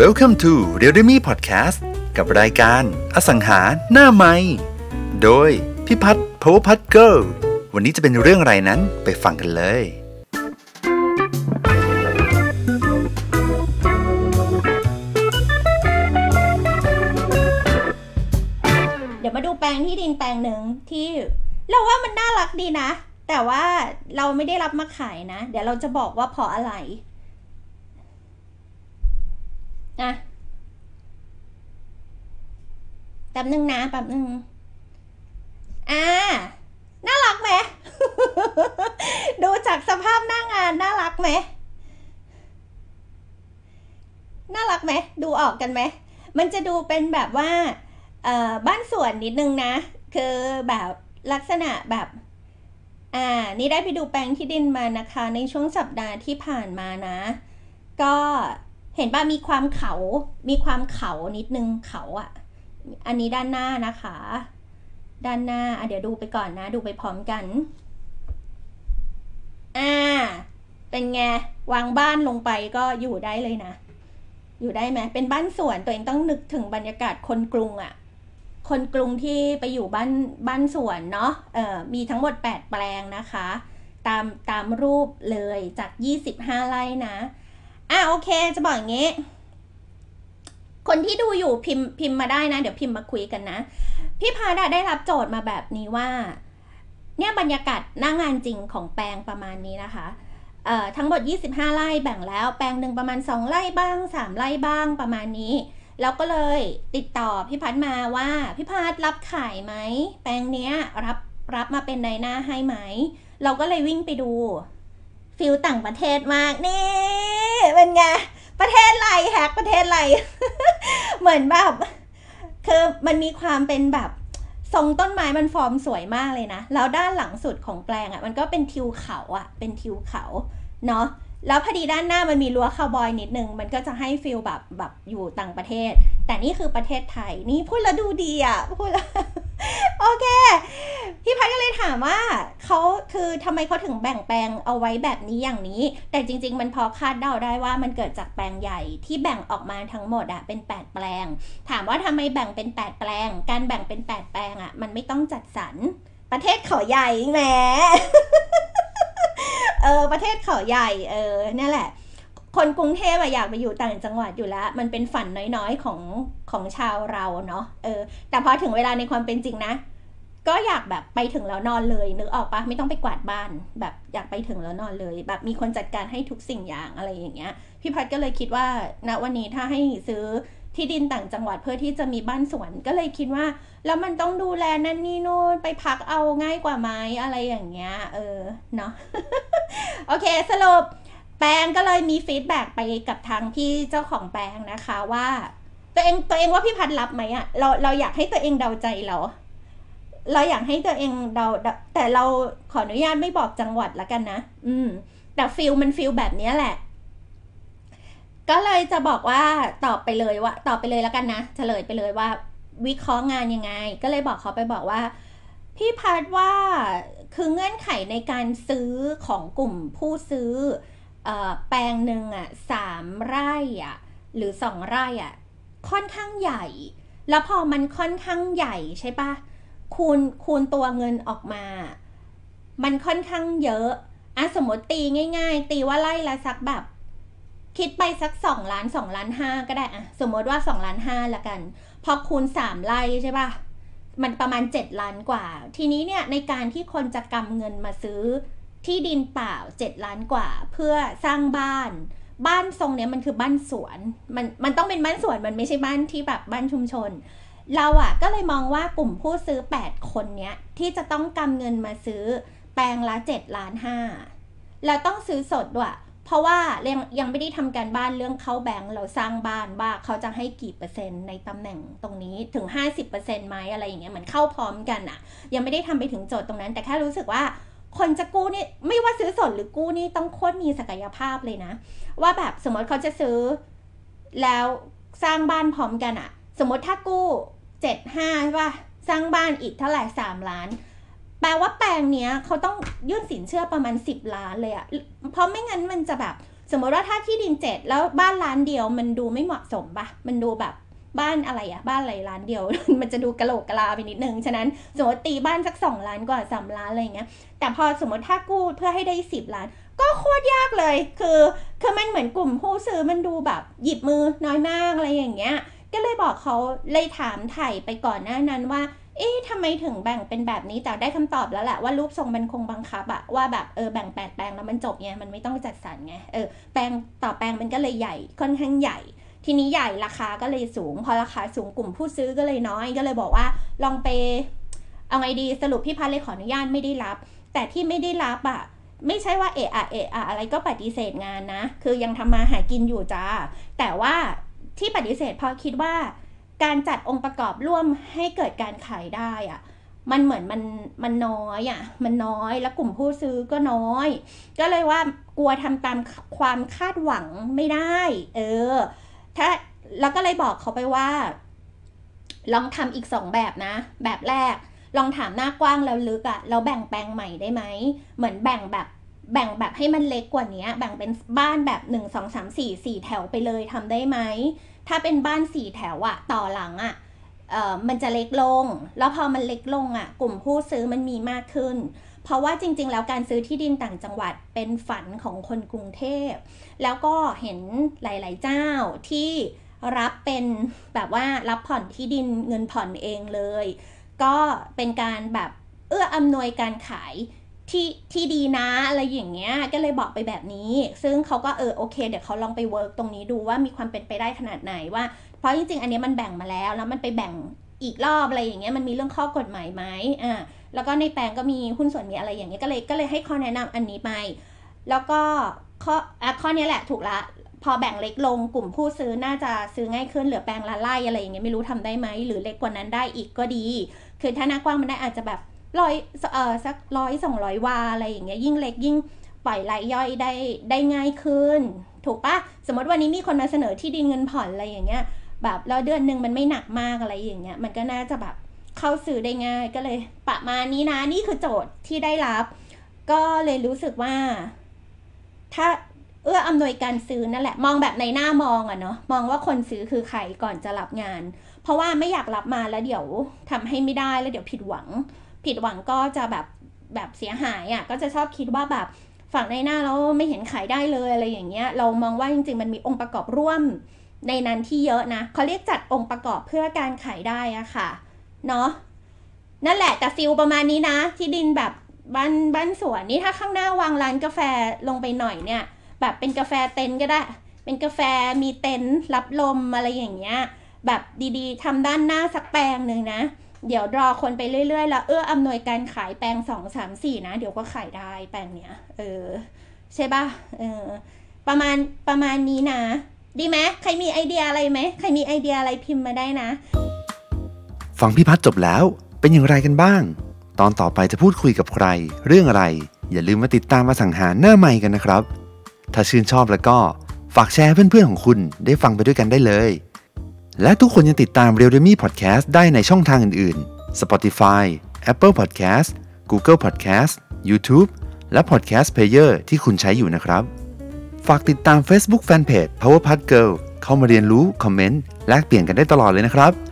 Welcome to r e a l m e Podcast กับรายการอสังหาหน้าไม้โดยพิพัฒน์ Power พัฒน์เกิลวันนี้จะเป็นเรื่องอะไรนั้นไปฟังกันเลย เดี๋ยวมาดูแปลงที่ดินแปลงหนึ่งที่เราว่ามันน่ารักดีนะ แต่ว่าเราไม่ได้รับมาขายนะ เดี๋ยวเราจะบอกว่าเพราะอะไร นะแป๊บนึงนะแป๊บนึงอ่าน่ารักไหม ดูจากสภาพหน้างานน่ารักไหม น่ารักไหม ดูออกกันไหม มันจะดูเป็นแบบว่าเอ่อบ้านสวนนิดนึงนะ คือแบบลักษณะแบบ อ่า นี่ได้ไปดูแปลงที่ดินมานะคะ ในช่วงสัปดาห์ที่ผ่านมานะ ก็ เห็นป่ะมีความเขา มีความเขานิดนึงเขาอะ่ะ อันนี้ด้านหน้านะคะ ด้านหน้าเดี๋ยวดูไปก่อนนะ ดูไปพร้อมกัน อ่า เป็นไง วางบ้านลงไปก็อยู่ได้เลยนะ อยู่ได้ไหมเป็นบ้านสวนตัวเองต้องนึกถึงบรรยากาศคนกรุงอะ่ะ คนกรุงที่ไปอยู่บ้านบ้านสวนเนาะ เอ่อ มีทั้งหมด 8 แปลงนะคะ ตามตามรูปเลยจาก 25ไร่นะ อะโอเค จะบอกอย่างงี้ คนที่ดูอยู่พิมพ์พิมพ์มาได้นะ เดี๋ยวพิมพ์มาคุยกันนะ พี่พาดาได้รับโจทย์มาแบบนี้ว่า เนี่ยบรรยากาศหน้างงานจริงของแปลงประมาณนี้นะคะเอ่อทั้งหมด 25 ไร่แบ่งแล้วแปลงหนึ่งประมาณ 2 ไร่บ้าง 3 ไร่บ้างประมาณนี้ แล้วก็เลยติดต่อพี่พัดมาว่าพี่พัดรับขายไหม แปลงเนี้ยรับรับมาเป็นนายหน้าให้ไหม เราก็เลยวิ่งไปดู feel ต่างประเทศมากนี่ เป็นไง ประเทศไรฮะประเทศไร เหมือนแบบ คือมันมีความเป็นแบบทรงต้นไม้มันฟอร์มสวยมากเลยนะ แล้วด้านหลังสุดของแปลงอะ่ะ มันก็เป็นทิวเขาอะ่ะ เป็นทิวเขาเนาะแล้วพอดีด้านหน้ามันมีรั้วคาวบอยนิดนึง มันก็จะให้ feel แบบแบบอยู่ต่างประเทศ แต่นี่คือประเทศไทย นี่พูดแล้วดูดีอะ่ะ พูดแล้ว โอเค พี่พัดก็เลยถามว่าเขาคือทำไมเขาถึงแบ่งแปลงเอาไว้แบบนี้อย่างนี้ แต่จริง ๆ มันพอคาดเดาได้ว่ามันเกิดจากแปลงใหญ่ที่แบ่งออกมาทั้งหมดอะเป็น 8 แปลง ถามว่าทำไมแบ่งเป็น 8 แปลง การแบ่งเป็น 8 แปลงอะมันไม่ต้องจัดสรรประเทศเขาใหญ่แหมเออประเทศเขาใหญ่เออนี่แหละ คนกรุงเทพอะอยากไปอยู่ต่างจังหวัดอยู่แล้ว มันเป็นฝันน้อยๆของของชาวเราเนาะเออ แต่พอถึงเวลาในความเป็นจริงนะ ก็อยากแบบไปถึงแล้วนอนเลยนึกออกปะไม่ต้องไปกวาดบ้าน แบบอยากไปถึงแล้วนอนเลย แบบมีคนจัดการให้ทุกสิ่งอย่างอะไรอย่างเงี้ย พี่พัดก็เลยคิดว่าณวันนี้ถ้าให้ซื้อที่ดินต่างจังหวัดเพื่อที่จะมีบ้านสวนก็เลยคิดว่า แล้วมันต้องดูแลนั่นนี่นู่นไปพักเอาง่ายกว่าไหมอะไรอย่างเงี้ย เออเนาะโอเคสรุป แปลงก็เลยมี feedback ไปกับทางพี่เจ้าของแปลงนะคะว่า ตัวเองตัวเองว่าพี่พัดรับไหมอะเราเราอยากให้ตัวเองเดาใจเราเราอยากให้ตัวเองเดาแต่เราขออนุญาตไม่บอกจังหวัดละกันนะอืม แต่ feel มัน feel แบบนี้แหละ ก็เลยจะบอกว่าตอบไปเลยว่า ตอบไปเลยล้วกันนะเฉลยไปเลยว่า วิเคราะห์งานยังไง ก็เลยบอกเขาไปบอกว่า พี่พัดว่าคือเงื่อนไขในการซื้อของกลุ่มผู้ซื้อ แปลงหนึ่งอะสามไร่อะหรือสองไร่อะค่อนข้างใหญ่ แล้วพอมันค่อนข้างใหญ่ใช่ปะคูณคูณตัวเงินออกมา มันค่อนข้างเยอะอะสมมติตีง่าย ๆ ตีว่าไร่ละสักแบบ คิดไปสักสองล้านสองล้านห้าก็ได้อะสมมติว่าสองล้านห้าละกัน พอคูณสามไร่ใช่ปะมันประมาณเจ็ดล้านกว่า ทีนี้เนี่ยในการที่คนจะกำเงินมาซื้อ ที่ดินเปล่าเจ็ดล้านกว่า เพื่อสร้างบ้าน บ้านทรงเนี้ยมันคือบ้านสวน มันมันต้องเป็นบ้านสวนมันไม่ใช่บ้านที่แบบบ้านชุมชน เราอะ่ะก็เลยมองว่ากลุ่มผู้ซื้อ 8 คนเนี้ยที่จะต้องกำเงินมาซื้อแปลงละ7ล้านห้าแล้วต้องซื้อสดด้วยเพราะว่ายังยังไม่ได้ทำการบ้านเรื่องเข้าแบงก์เราสร้างบ้านว่าเขาจะให้กี่เปอร์เซ็นต์ในตำแหน่งตรงนี้ถึง 50%ไหมอะไรอย่างเงี้ยเหมือนเข้าพร้อมกันอะยังไม่ได้ทำไปถึงโจทย์ตรงนั้น แต่แค่รู้สึกว่า คนจะกู้นี่ไม่ว่าซื้อสดหรือกู้นี่ต้องโคตรมีศักยภาพเลยนะ ว่าแบบสมมติเขาจะซื้อ แล้วสร้างบ้านพร้อมกันอะสมมติถ้ากู้เจ็ดห้าใช่ป่ะสร้างบ้านอีกเท่าไหร่สามล้าน แปลว่าแปลงเนี้ยเขาต้องยื่นสินเชื่อประมาณสิบล้านเลยอะเพราะไม่งั้นมันจะแบบ สมมติว่าถ้าที่ดินเจ็ดแล้วบ้านล้านเดียวมันดูไม่เหมาะสมปะมันดูแบบ บ้านอะไรอะบ้านอะไรล้านเดียว มันจะดูกระโหลกกะลาไปนิดนึง ฉะนั้นสมมติตีบ้านสักสองล้านกว่าสามล้านอะไรเงี้ย แต่พอสมมติถ้ากู้เพื่อให้ได้สิบล้าน ก็โคตรยากเลย คือคือมันเหมือนกลุ่มผู้ซื้อมันดูแบบหยิบมือน้อยมากอะไรอย่างเงี้ย ก็เลยบอกเขาเลยถามไถ่ไปก่อนหน้านั้นว่าเอ๊ะทำไมถึงแบ่งเป็นแบบนี้ แต่ได้คำตอบแล้วแหละว่ารูปทรงมันคงบังคับอะว่าแบบเออแบ่งแปดแปลงแล้วมันจบไงมันไม่ต้องจัดสรรไงเออแปลงต่อแปลงมันก็เลยใหญ่ค่อนข้างใหญ่ ทีนี้ใหญ่ราคาก็เลยสูง พอราคาสูงกลุ่มผู้ซื้อก็เลยน้อย ก็เลยบอกว่าลองไปเอาไงดีสรุปพี่พัดเลยขออนุญาตไม่ได้รับ แต่ที่ไม่ได้รับอะไม่ใช่ว่าเอะอะเอะอะอะไรก็ปฏิเสธงานนะ คือยังทำมาหากินอยู่จ้า แต่ว่าที่ปฏิเสธเพราะคิดว่าการจัดองค์ประกอบร่วมให้เกิดการขายได้อะมันเหมือนมันมันน้อยอะมันน้อยแล้วกลุ่มผู้ซื้อก็น้อย ก็เลยว่ากลัวทำตามความคาดหวังไม่ได้ เออ ถ้าแล้วก็เลยบอกเขาไปว่า ลองทำอีกสองแบบนะ แบบแรก ลองถามหน้ากว้างแล้วลึกอะเราแบ่งแปลงใหม่ได้ไหม เหมือนแบ่งแบบแบ่งแบบให้มันเล็กกว่านี้แบ่งเป็นบ้านแบบหนึ่งสองสามสี่สี่แถวไปเลยทำได้ไหม ถ้าเป็นบ้านสี่แถวอะต่อหลังอะเอ่อมันจะเล็กลง แล้วพอมันเล็กลงอะกลุ่มผู้ซื้อมันมีมากขึ้น เพราะว่าจริง ๆ แล้วการซื้อที่ดินต่างจังหวัดเป็นฝันของคนกรุงเทพ แล้วก็เห็นหลาย ๆ เจ้าที่รับเป็นแบบว่ารับผ่อนที่ดินเงินผ่อนเองเลย ก็เป็นการแบบเอื้ออำนวยการขายที่ที่ดีนะอะไรอย่างเงี้ย ก็เลยบอกไปแบบนี้ ซึ่งเขาก็เออโอเค เดี๋ยวเขาลองไปเวิร์กตรงนี้ดูว่ามีความเป็นไปได้ขนาดไหนว่า เพราะจริงๆ อันนี้มันแบ่งมาแล้ว แล้วมันไปแบ่งอีกรอบอะไรอย่างเงี้ย มันมีเรื่องข้อกฎหมายไหมอ่า แล้วก็ในแปลงก็มีหุ้นส่วนมีอะไรอย่างเงี้ยก็เลยก็เลยให้ข้อแนะนำอันนี้ไป แล้วก็ข้ออะข้อนี้แหละถูกละพอแบ่งเล็กลงกลุ่มผู้ซื้อน่าจะซื้อง่ายขึ้นเหลือแปลงละไล่อะไรอย่างเงี้ยไม่รู้ทำได้ไหมหรือเล็กกว่านั้นได้อีกก็ดี คือถ้าหน้ากว้างมันได้อาจจะแบบร้อยเออสักร้อยสองร้อยวาอะไรอย่างเงี้ยยิ่งเล็กยิ่งปล่อยรายย่อยได้ได้ง่ายขึ้น ถูกปะสมมติวันนี้มีคนมาเสนอที่ดินเงินผ่อนอะไรอย่างเงี้ย แบบแล้วเดือนหนึ่งมันไม่หนักมากอะไรอย่างเงี้ย มันก็น่าจะแบบ เข้าซื้อได้ง่ายก็เลย ประมาณนี้นะนี่คือโจทย์ที่ได้รับ ก็เลยรู้สึกว่า ถ้าเอื้ออำนวยการซื้อนั่นแหละ มองแบบในหน้ามองอะเนาะมองว่าคนซื้อคือใครก่อนจะรับงาน เพราะว่าไม่อยากรับมาแล้วเดี๋ยวทำให้ไม่ได้แล้วเดี๋ยวผิดหวัง ผิดหวังก็จะแบบแบบเสียหายอะ่ะก็จะชอบคิดว่าแบบฝั่งในหน้าแล้วไม่เห็นขายได้เลยอะไรอย่างเงี้ย เรามองว่าจริง ๆ มันมีองค์ประกอบร่วมในนั้นที่เยอะนะเขาเรียกจัดองค์ประกอบเพื่อการขายได้อะค่ะ เนาะนั่นแหละแต่ฟิลประมาณนี้นะ ที่ดินแบบบ้านบ้านสวนนี่ถ้าข้างหน้าวางร้านกาแฟลงไปหน่อยเนี่ย แบบเป็นกาแฟเต็นก็ได้ เป็นกาแฟมีเต็นรับลมอะไรอย่างเงี้ย แบบดีๆทำด้านหน้าสักแปลงหนึ่งนะ เดี๋ยวรอคนไปเรื่อยๆ แล้วเอื้ออำนวยการขายแปลงสองสามสี่นะ เดี๋ยวก็ขายได้แปลงเนี้ย เออ ใช่ป่ะเออ ประมาณประมาณนี้นะ ดีไหมใครมีไอเดียอะไรไหมใครมีไอเดียอะไรพิมพ์มาได้นะ ฟังพี่พัฒจบแล้วเป็นอย่างไรกันบ้าง ตอนต่อไปจะพูดคุยกับใคร เรื่องอะไร อย่าลืมมาติดตามมาสังหารหน้าใหม่กันนะครับ ถ้าชื่นชอบแล้วก็ฝากแชร์เพื่อนๆของคุณได้ฟังไปด้วยกันได้เลย และทุกคนยังติดตาม r e a l m e Podcast ได้ในช่องทางอื่นๆ Spotify Apple Podcast Google Podcast YouTube และ Podcast Player ที่คุณใช้อยู่นะครับ ฝากติดตาม Facebook Fanpage Power p u t Girl เข้ามาเรียนรู้ คอมเมนต์ แลกเปลี่ยนกันได้ตลอดเลยนะครับ